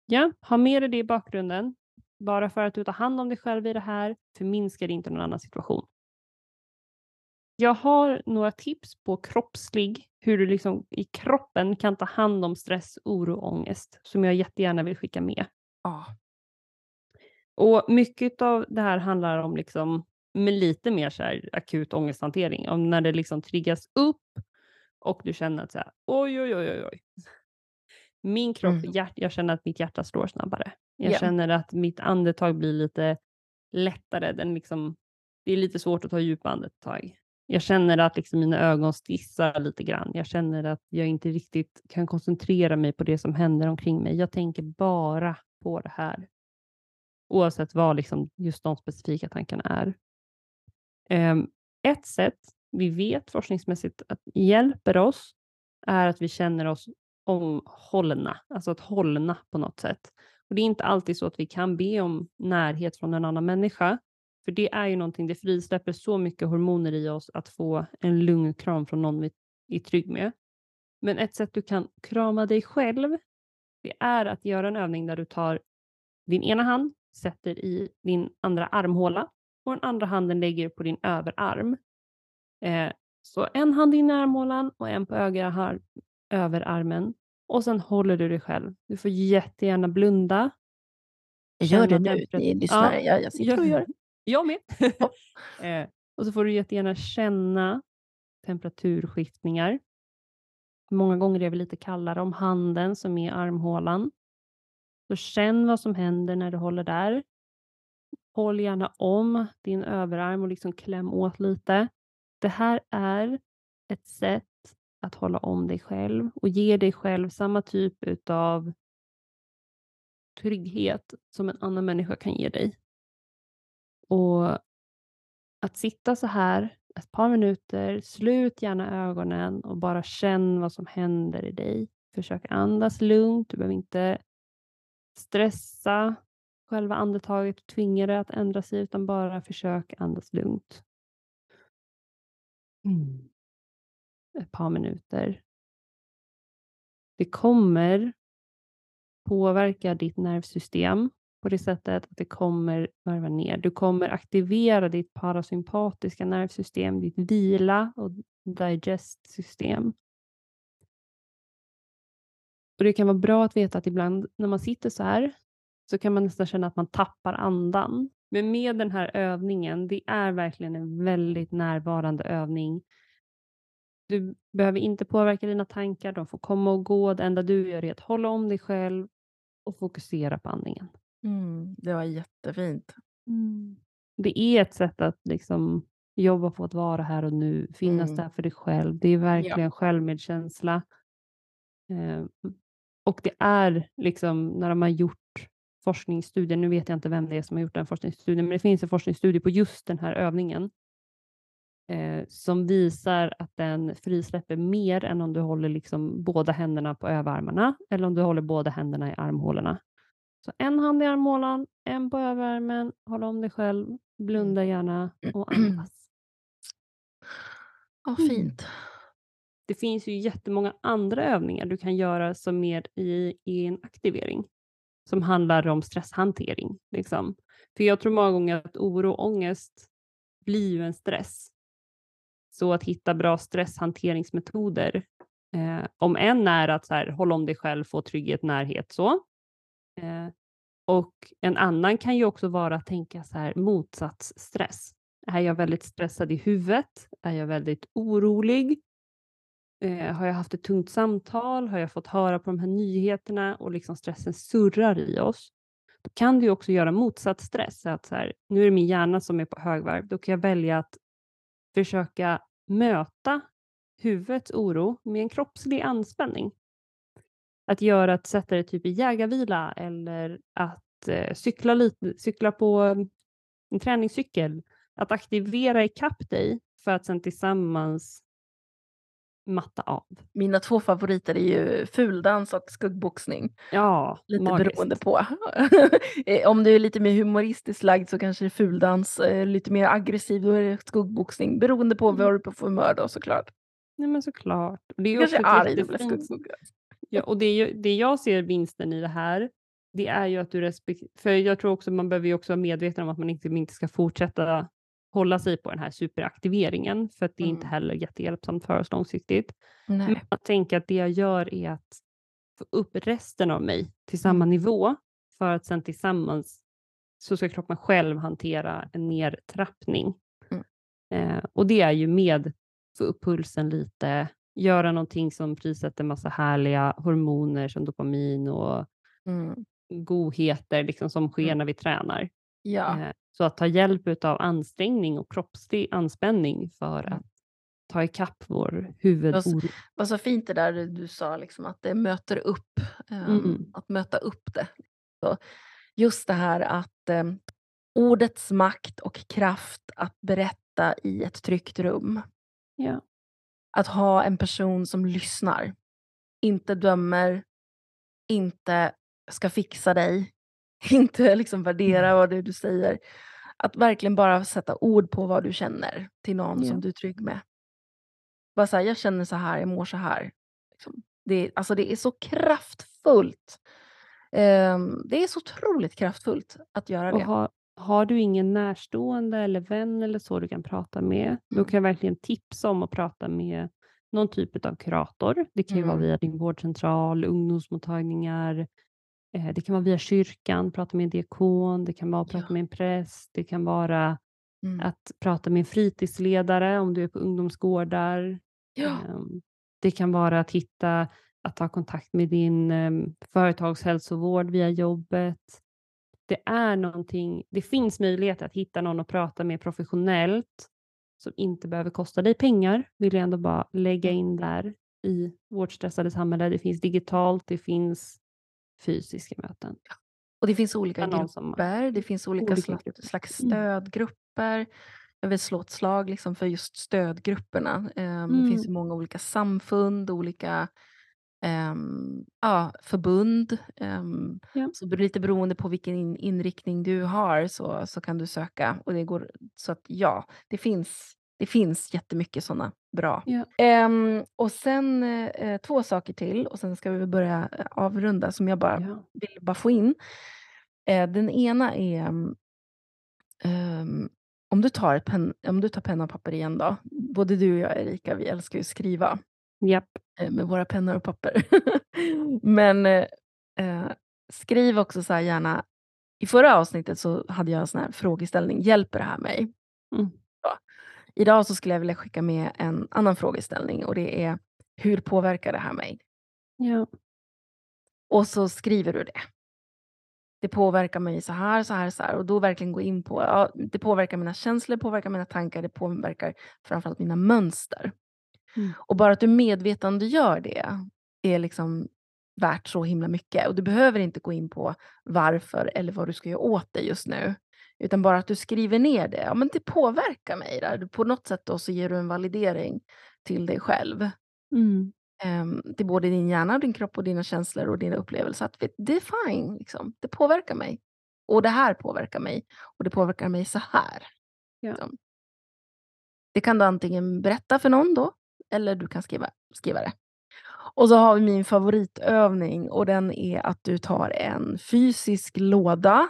ja, ha med dig det i bakgrunden. Bara för att du tar hand om dig själv i det här förminskar det inte någon annan situation. Jag har några tips på kroppslig, hur du liksom i kroppen kan ta hand om stress, oro och ångest som jag jättegärna vill skicka med. Ja. Och mycket av det här handlar om liksom, med lite mer så här akut ångesthantering, om när det liksom triggas upp och du känner att så här, oj, oj, oj, oj, oj. Min kropp, Mm. hjärt, jag känner att mitt hjärta slår snabbare. Jag Ja. känner att mitt andetag blir lite lättare. Den liksom, det är lite svårt att ta djupa andetag. Jag känner att liksom mina ögon stissar lite grann. Jag känner att jag inte riktigt kan koncentrera mig på det som händer omkring mig. Jag tänker bara på det här. Oavsett vad liksom just de specifika tankarna är. Ehm, ett sätt vi vet forskningsmässigt att hjälper oss är att vi känner oss omhållna, alltså att hållna på något sätt. Och Det är inte alltid så att vi kan be om närhet från en annan människa, för det är ju någonting, det frisläpper så mycket hormoner i oss att få en lugn kram från någon vi är trygg med. Men ett sätt du kan krama dig själv, det är att göra en övning där du tar din ena hand, sätter i din andra armhåla och den andra handen lägger på din överarm. Eh, så en hand in i armhålan och en på ögra har- överarmen. Och sen håller du dig själv. Du får jättegärna blunda. Jag gör det nu, ni lyssnare. Jag, jag sitter och gör det. Jag med. Ja. eh, och så får du jättegärna känna temperaturskiftningar. Många gånger är det lite kallare om handen som är armhålan. Så känn vad som händer när du håller där. Håll gärna om din överarm och liksom kläm åt lite. Det här är ett sätt att hålla om dig själv och ge dig själv samma typ utav trygghet som en annan människa kan ge dig. Och att sitta så här ett par minuter, slut gärna ögonen och bara känn vad som händer i dig. Försök andas lugnt, du behöver inte stressa själva andetaget och tvinga det att ändra sig utan bara försök andas lugnt. Mm. Ett par minuter. Det kommer påverka ditt nervsystem på det sättet att det kommer varva ner. Du kommer aktivera ditt parasympatiska nervsystem, ditt vila och digest-system. Och Det kan vara bra att veta att ibland när man sitter så här så kan man nästan känna att man tappar andan. Men med den här övningen, det är verkligen en väldigt närvarande övning. Du behöver inte påverka dina tankar, de får komma och gå. Det enda du gör är att hålla om dig själv och fokusera på andningen. Mm, det var jättefint. Mm. Det är ett sätt att liksom jobba på att vara här och nu, finnas Mm. där för dig själv. Det är verkligen självmedkänsla. Eh, och det är liksom när de har gjort forskningsstudier, nu vet jag inte vem det är som har gjort den forskningsstudien, men det finns en forskningsstudie på just den här övningen eh, som visar att den frisläpper mer än om du håller liksom båda händerna på överarmarna eller om du håller båda händerna i armhålorna. Så en hand i armhålan, en på överarmen, håll om dig själv, blunda gärna och andas. Ja, Mm. fint. Det finns ju jättemånga andra övningar du kan göra som mer i, i en aktivering som handlar om stresshantering. Liksom. För jag tror många gånger att oro och ångest blir ju en stress. Så att hitta bra stresshanteringsmetoder, eh, om en är att så här, hålla om dig själv, få trygghet, närhet så. Eh, och en annan kan ju också vara att tänka så här motsatsstress. Är jag väldigt stressad i huvudet? Är jag väldigt orolig? Eh, har jag haft ett tungt samtal? Har jag fått höra på de här nyheterna och liksom stressen surrar i oss? Då kan du också göra motsatt stress. Att så här, nu är det min hjärna som är på högvarv. Då kan jag välja att försöka möta huvudets oro med en kroppslig anspänning. Att göra att sätta dig typ i jägarvila eller att eh, cykla, lite, cykla på mm, en träningscykel. Att aktivera ikapp dig för att sen tillsammans matta av. Mina två favoriter är ju fuldans och skuggboxning. Ja, Lite magiskt. beroende på. Eh, Om du är lite mer humoristiskt lagd så kanske det är fuldans. eh, Lite mer aggressiv då är det skuggboxning. Beroende på Mm. vad du är på för humör då såklart. Nej men såklart. Det är Kanske är arg jättefint- skuggboxad. Ja, och det, är ju, det jag ser vinsten i det här, det är ju att du respekterar, för jag tror också man behöver ju också vara medveten om att man inte, inte ska fortsätta hålla sig på den här superaktiveringen, för att det är inte Mm. heller jättehjälpsamt för oss långsiktigt. Men Nej. att tänka att det jag gör är att få upp resten av mig till samma Mm. nivå, för att sen tillsammans så ska kroppen själv hantera en nedtrappning. Mm. Eh, och det är ju med få upp pulsen lite, göra någonting som frisätter massa härliga hormoner som dopamin och Mm. godheter liksom, som sker Mm. när vi tränar. Ja. Eh, så att ta hjälp av ansträngning och kroppslig anspänning för Mm. att ta ikapp vår huvudoro. Vad så fint det där du sa, liksom, att det möter upp. ehm, Mm. Att möta upp det. Så just det här att em, ordets makt och kraft att berätta i ett tryggt rum. Ja. Att ha en person som lyssnar. Inte dömer. Inte ska fixa dig. Inte liksom värdera Mm. vad det är du säger. Att verkligen bara sätta ord på vad du känner till någon Ja. som du är trygg med. Bara så här, jag känner så här, jag mår så här. Liksom. Det, är- alltså det är så kraftfullt. Ehm, det är så otroligt kraftfullt att göra Och det. har, har du ingen närstående eller vän eller så du kan prata med, då Mm. kan jag verkligen tipsa om att prata med någon typ av kurator. Det kan ju vara Mm. via din vårdcentral, ungdomsmottagningar, det kan vara via kyrkan, prata med en diakon, det kan vara att prata Ja. med en präst, det kan vara Mm. att prata med en fritidsledare om du är på ungdomsgårdar. Ja. Ehm, Det kan vara att hitta, att ta kontakt med din um, företagshälsovård via jobbet. Det är någonting, det finns möjlighet att hitta någon att prata med professionellt som inte behöver kosta dig pengar, vill jag ändå bara lägga Mm. in där i vårt stressade samhälle. Det finns digitalt, det finns fysiska möten. Och det finns olika grupper, det finns olika, Olika slags, slags Mm. stödgrupper. Jag vill slå ett slag liksom för just stödgrupperna. Ehm, Det finns Mm. många olika samfund, olika ehm, ja, förbund. Um, Ja. Så lite beroende på vilken in, inriktning du har så, så kan du söka. Och det går, så att ja, det finns, det finns jättemycket sådana bra. Ja. Ehm, och sen eh, två saker till och sen ska vi börja eh, avrunda som jag bara Ja. vill bara få in. Eh, den ena är ehm, om, du tar pen, om du tar penna och papper igen då. Både du och jag Erika, vi älskar ju att skriva eh, med våra pennor och papper. Men skriv också så gärna. I förra avsnittet så hade jag en sån här frågeställning. Hjälper det här mig? Mm. Idag så skulle jag vilja skicka med en annan frågeställning och det är hur påverkar det här mig? Ja. Och så skriver du det. det påverkar mig så här, så här, så här. Och då verkligen gå in på, ja, det påverkar mina känslor, påverkar mina tankar, det påverkar framförallt mina mönster. Mm. Och bara att du medvetandegör det är liksom värt så himla mycket. Och du behöver inte gå in på varför eller vad du ska göra åt det just nu. Utan bara att du skriver ner det. Ja, men det påverkar mig. Där. På något sätt då så ger du en validering till dig själv. Mm. Um, till både din hjärna, din kropp och dina känslor och dina upplevelser. Att det är fine, liksom. det påverkar mig. Och det här påverkar mig. Och det påverkar mig så här. Ja. Liksom. Det kan du antingen berätta för någon då, eller du kan skriva, skriva det. Och så har vi min favoritövning och den är att du tar en fysisk låda.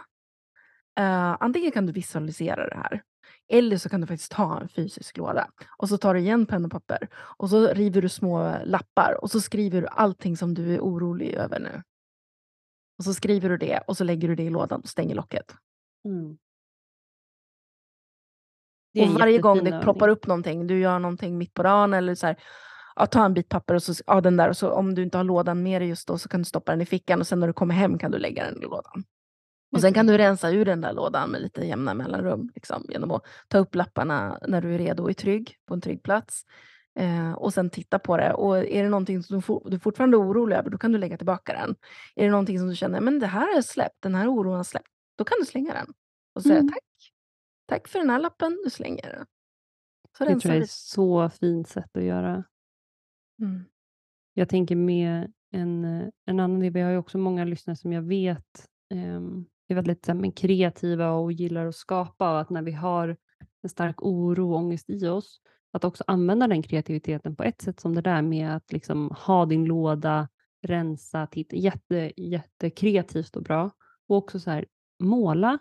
Uh, antingen kan du visualisera det här. Eller så kan du faktiskt ta en fysisk låda och så tar du igen penna och papper och så river du små lappar och så skriver du allting som du är orolig över nu. Och så skriver du det och så lägger du det i lådan och stänger locket. Mm. Och varje gång det ploppar upp någonting, du gör någonting mitt på dagen eller så här, ja, ta en bit papper och så, ja, den där och så om du inte har lådan med dig just då så kan du stoppa den i fickan och sen när du kommer hem kan du lägga den i lådan. Och sen kan du rensa ur den där lådan med lite jämna mellanrum liksom, genom att ta upp lapparna när du är redo och är trygg på en trygg plats. Eh, och sen titta på det. Och är det någonting som du, for, du fortfarande är orolig över, då kan du lägga tillbaka den. Är det någonting som du känner, men det här är släppt, den här oron har släppt, då kan du slänga den. Och säga Mm. tack. Tack för den här lappen, du slänger den. Så Det tror jag är ett så fint sätt att göra. Mm. Jag tänker med en, eh, en annan del, vi har ju också många lyssnare som jag vet ehm, är väldigt här, men kreativa och gillar att skapa och att när vi har en stark oro och ångest i oss, att också använda den kreativiteten på ett sätt som det där med att liksom ha din låda, rensa, titta, jätte, jättekreativt och bra. Och också så här, måla,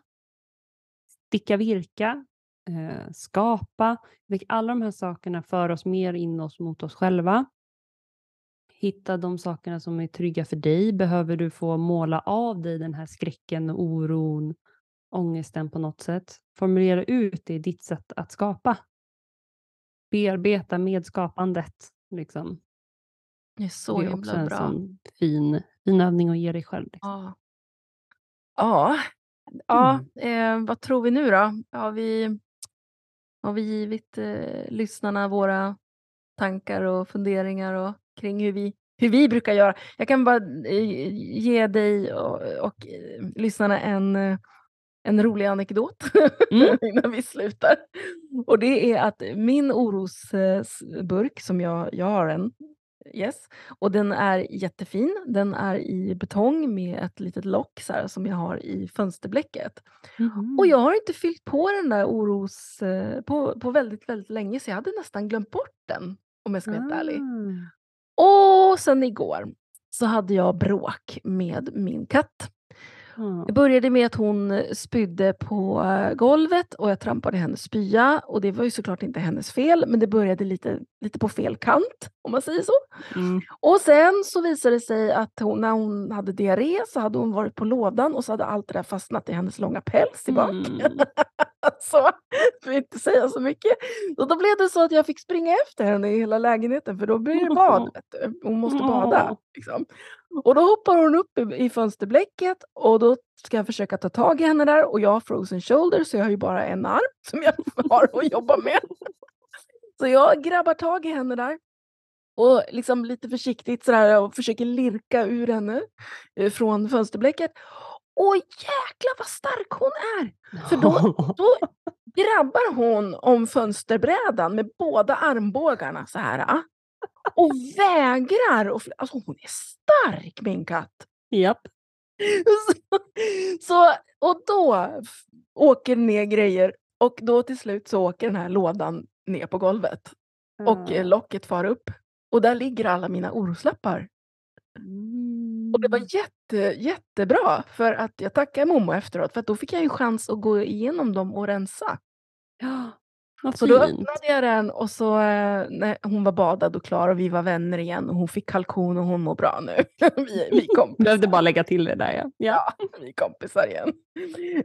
sticka virka, eh, skapa. Alla de här sakerna för oss mer in oss mot oss själva. Hitta de sakerna som är trygga för dig. Behöver du få måla av dig den här skräcken, oron, ångesten på något sätt. Formulera ut det i ditt sätt att skapa. Bearbeta medskapandet. Liksom. Det är så det är också en bra. sån fin, fin övning att ge dig själv. Liksom. Ja. Ja, ja Mm. eh, vad tror vi nu då? Har vi, har vi givit eh, lyssnarna våra tankar och funderingar och kring hur vi, hur vi brukar göra? Jag kan bara eh, ge dig och, och eh, lyssnarna en, eh, en rolig anekdot Mm. innan vi slutar. Och det är att min orosburk som jag, jag har en, yes, och den är jättefin. Den är i betong med ett litet lock så här, som jag har i fönsterblecket. Mhm. Och jag har inte fyllt på den där oros på, på väldigt, väldigt länge så jag hade nästan glömt bort den om jag ska vara helt ärlig. Och sen igår så hade jag bråk med min katt. Ah. Det började med att hon spydde på golvet och jag trampade hennes spya och det var ju såklart inte hennes fel men det började lite, lite på fel kant om man säger så. Mm. Och sen så visade det sig att hon, när hon hade diarré så hade hon varit på lådan och så hade allt det där fastnat i hennes långa päls i bak. Mm. så, för att inte säga så mycket. Och då blev det så att jag fick springa efter henne i hela lägenheten för då blir det bad. Vet. Hon måste bada. Liksom. Och då hoppar hon upp i, i fönsterblecket och då ska jag försöka ta tag i henne där och jag har frozen shoulder så jag har ju bara en arm som jag har att jobba med. Så jag grabbar tag i henne där och liksom lite försiktigt sådär och försöker lirka ur henne eh, från fönsterblecket. Och jäklar vad stark hon är! För då, då grabbar hon om fönsterbrädan med båda armbågarna så här. ah. Och vägrar. Och, alltså hon är stark min katt. Japp. Så, så, och då åker ner grejer och då till slut så åker den här lådan ner på golvet och Ah. locket far upp. Och där ligger alla mina oroslappar. Och det var Mm. jätte, jättebra för att jag tackade Momo efteråt för då fick jag en chans att gå igenom dem och rensa. Ja, vad Så då fint. öppnade jag den och så eh, när hon var badad och klar och vi var vänner igen och hon fick kalkon och hon mår bra nu. vi, vi kompisar. Behövde bara lägga till det där ja. ja. Ja, vi är kompisar igen.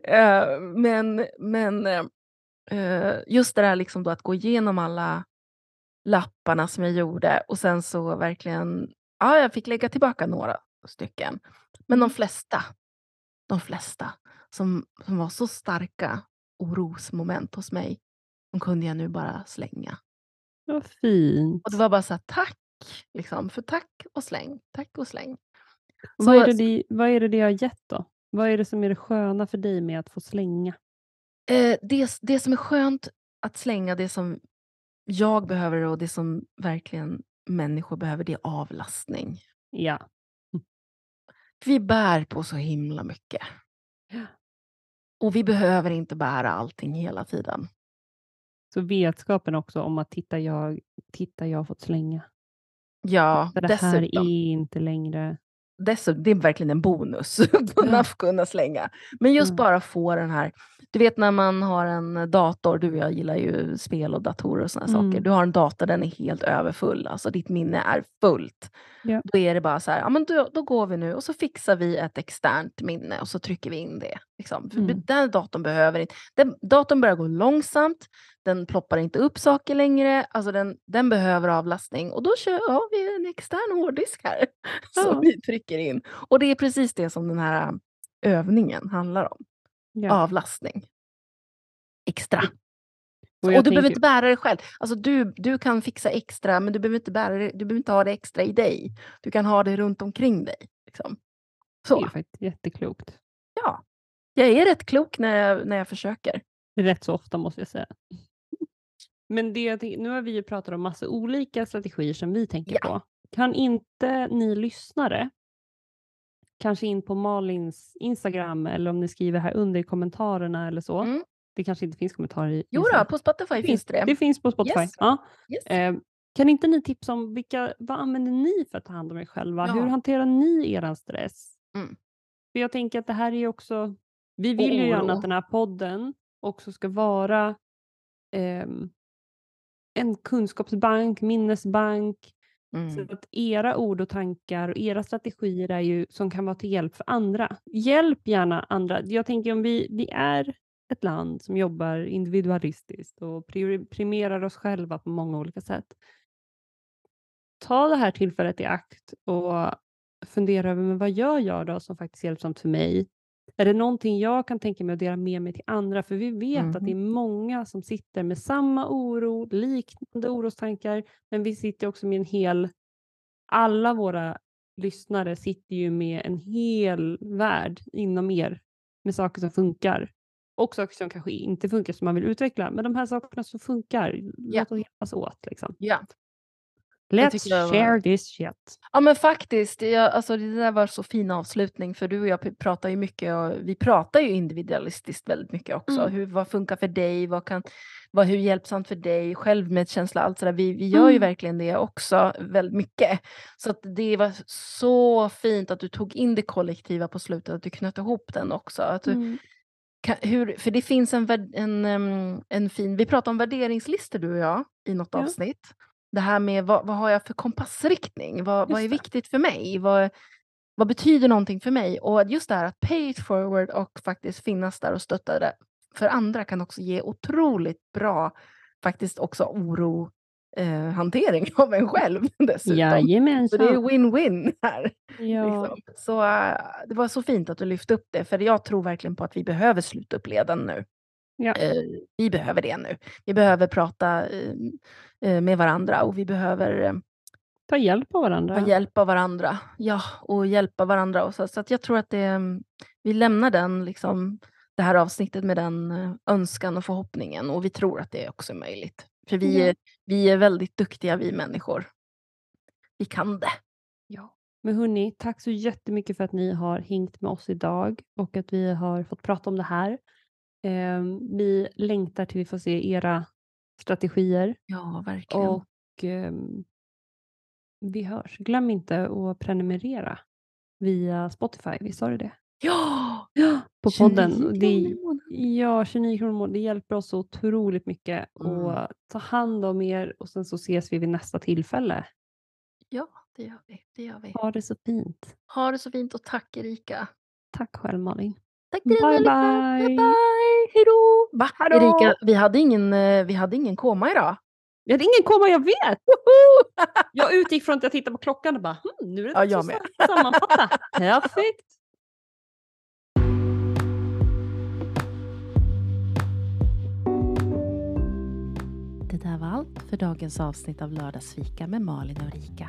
Eh, men men eh, just det där liksom då att gå igenom alla lapparna som jag gjorde och sen så verkligen, ja jag fick lägga tillbaka några stycken. Men de flesta de flesta som, som var så starka orosmoment hos mig, de kunde jag nu bara slänga. Vad fint. Och det var bara så här, tack, liksom, för tack och släng, tack och släng. Och vad, är det det, vad är det det har gett då? Vad är det som är det sköna för dig med att få slänga? eh, det, det som är skönt att slänga, det som jag behöver och det som verkligen människor behöver, det är avlastning. Ja. Vi bär på så himla mycket. Ja. Och vi behöver inte bära allting hela tiden. Så vetskapen också om att titta jag, titta jag har fått slänga. Ja, det här dessutom. är inte längre... dessutom, det är verkligen en bonus att kunna, slänga. Men just Mm. bara få den här, du vet när man har en dator, du och jag gillar ju spel och datorer och sådana Mm. saker. Du har en dator, den är helt överfull, alltså ditt minne är fullt. Ja. Då är det bara så här, ja men då, då går vi nu och så fixar vi ett externt minne och så trycker vi in det. Liksom. Mm. Den datorn behöver inte, den, datorn börjar gå långsamt, den ploppar inte upp saker längre, alltså den, den behöver avlastning. Och då kör, har vi en extern hårddisk här som Ja. vi trycker in. Och det är precis det som den här övningen handlar om. Ja. Avlastning. Extra. Och Och, du behöver inte bära det själv. Alltså du, du kan fixa extra, men du behöver inte, bära det, du behöver inte ha det extra i dig. Du kan ha det runt omkring dig. Liksom. Det är Så, faktiskt jätteklokt. ja. Jag är rätt klok när jag, när jag försöker. Rätt så ofta måste jag säga. Men det, jag tänker- nu har vi ju pratat om massa olika strategier som vi tänker Ja. på. Kan inte ni lyssnare, kanske in på Malins Instagram eller om ni skriver här under i kommentarerna eller så. Mm. Det kanske inte finns kommentarer i Jo då, på Spotify finns det det. Det finns på Spotify. Yes. Ja. Yes. Eh, kan inte ni tipsa om vilka, vad använder ni för att ta hand om er själva? Ja. Hur hanterar ni er stress? Mm. För jag tänker att det här är ju också, vi vill ju gärna oro. att den här podden också ska vara ehm, en kunskapsbank, minnesbank, Mm. så att era ord och tankar och era strategier är ju som kan vara till hjälp för andra. Hjälp gärna andra. Jag tänker om vi, vi är ett land som jobbar individualistiskt och primerar oss själva på många olika sätt. Ta det här tillfället i akt och fundera över men vad gör jag då som faktiskt är hjälpsamt för mig? Är det någonting jag kan tänka mig att dela med mig till andra? För vi vet att det är många som sitter med samma oro, liknande orostankar, men vi sitter också med en hel... Alla våra lyssnare sitter ju med en hel värld inom er med saker som funkar. Och saker som kanske inte funkar som man vill utveckla. Men de här sakerna som funkar, Ja. låt oss hjälpas åt. Liksom. Ja. Let's var- share this shit. Ja men faktiskt, jag, alltså, det där var så fin avslutning för du och jag pratar ju mycket och vi pratar ju individualistiskt väldigt mycket också. Mm. Hur, vad funkar för dig? Vad kan, vad, hur hjälpsamt för dig? Självmedkänsla, allt sådär. Vi, vi gör ju Mm. verkligen det också väldigt mycket. Så det var så fint att du tog in det kollektiva på slutet, att du knöt ihop den också. Att du, Mm. kan, hur, för det finns en, en, en fin, vi pratade om värderingslistor du och jag i något Ja. avsnitt. Det här med vad, vad har jag för kompassriktning? Vad, vad är viktigt för mig? Vad, vad betyder någonting för mig? Och just det här att pay it forward och faktiskt finnas där och stötta det för andra kan också ge otroligt bra, faktiskt också oro eh, hantering av en själv dessutom. Så det är Jajamensan. win-win här. Ja. Liksom. Så äh, det var så fint att du lyfte upp det, för jag tror verkligen på att vi behöver sluta upp leden nu. Ja. Eh, vi behöver det nu. Vi behöver prata eh, eh, med varandra och vi behöver eh, Ta hjälp av varandra. ta hjälp av varandra. Ja, och hjälpa varandra. Och så, så jag tror att det, mm, vi lämnar den, liksom, det här avsnittet med den önskan och förhoppningen och vi tror att det också är möjligt. För vi, är, vi är väldigt duktiga, vi människor. Vi kan det. Ja. Men hörni, tack så jättemycket för att ni har hängt med oss idag och att vi har fått prata om det här. Ehm, vi längtar till vi får se era strategier Ja, verkligen. och ehm, vi hörs. Glöm inte att prenumerera via Spotify, visst sa du det? Ja! Ja, på 29 podden. Det, ja, 29 kronor i månaden. Det hjälper oss otroligt mycket. Mm. Och ta hand om er och sen så ses vi vid nästa tillfälle. Ja, det gör vi. Det gör vi. Ha det så fint. Ha det så fint och tack Erika. Tack själv Malin. Tack till Bye, bye. Bye bye. Hej då. Va? Då. Erika, vi hade ingen, eh, vi hade ingen koma idag. Jag hade ingen komma, jag vet! Jag utgick från att jag tittade på klockan och bara, hm, nu är det Ja, dags att sammanfatta. Perfekt! För dagens avsnitt av Lördagsfika med Malin och Rika.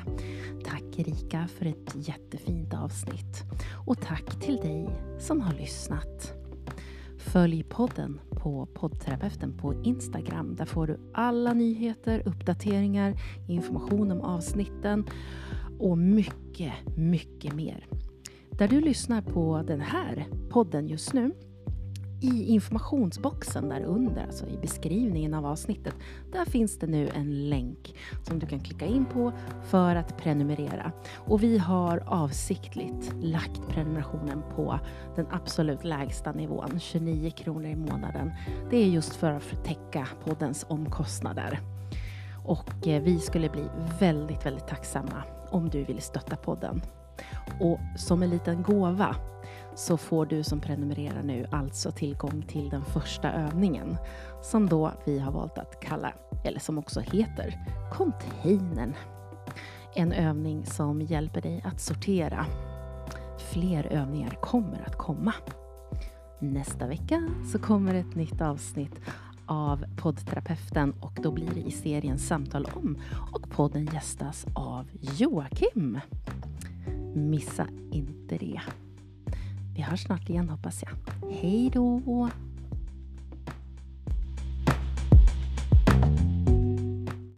Tack Erika för ett jättefint avsnitt. Och tack till dig som har lyssnat. Följ podden på poddterapeuten på Instagram. Där får du alla nyheter, uppdateringar, information om avsnitten och mycket, mycket mer. Där du lyssnar på den här podden just nu i informationsboxen där under, alltså i beskrivningen av avsnittet, där finns det nu en länk som du kan klicka in på för att prenumerera. Och vi har avsiktligt lagt prenumerationen på den absolut lägsta nivån, 29 kronor i månaden. Det är just för att täcka poddens omkostnader. Och eh, vi skulle bli väldigt, väldigt tacksamma om du vill stötta podden. Och som en liten gåva så får du som prenumererar nu alltså tillgång till den första övningen som då vi har valt att kalla, eller som också heter, containern. En övning som hjälper dig att sortera. Fler övningar kommer att komma. Nästa vecka så kommer ett nytt avsnitt av poddterapeuten och då blir det i serien Samtal om och podden gästas av Joakim. Missa inte det. Vi hörs snart igen hoppas jag. Hej då!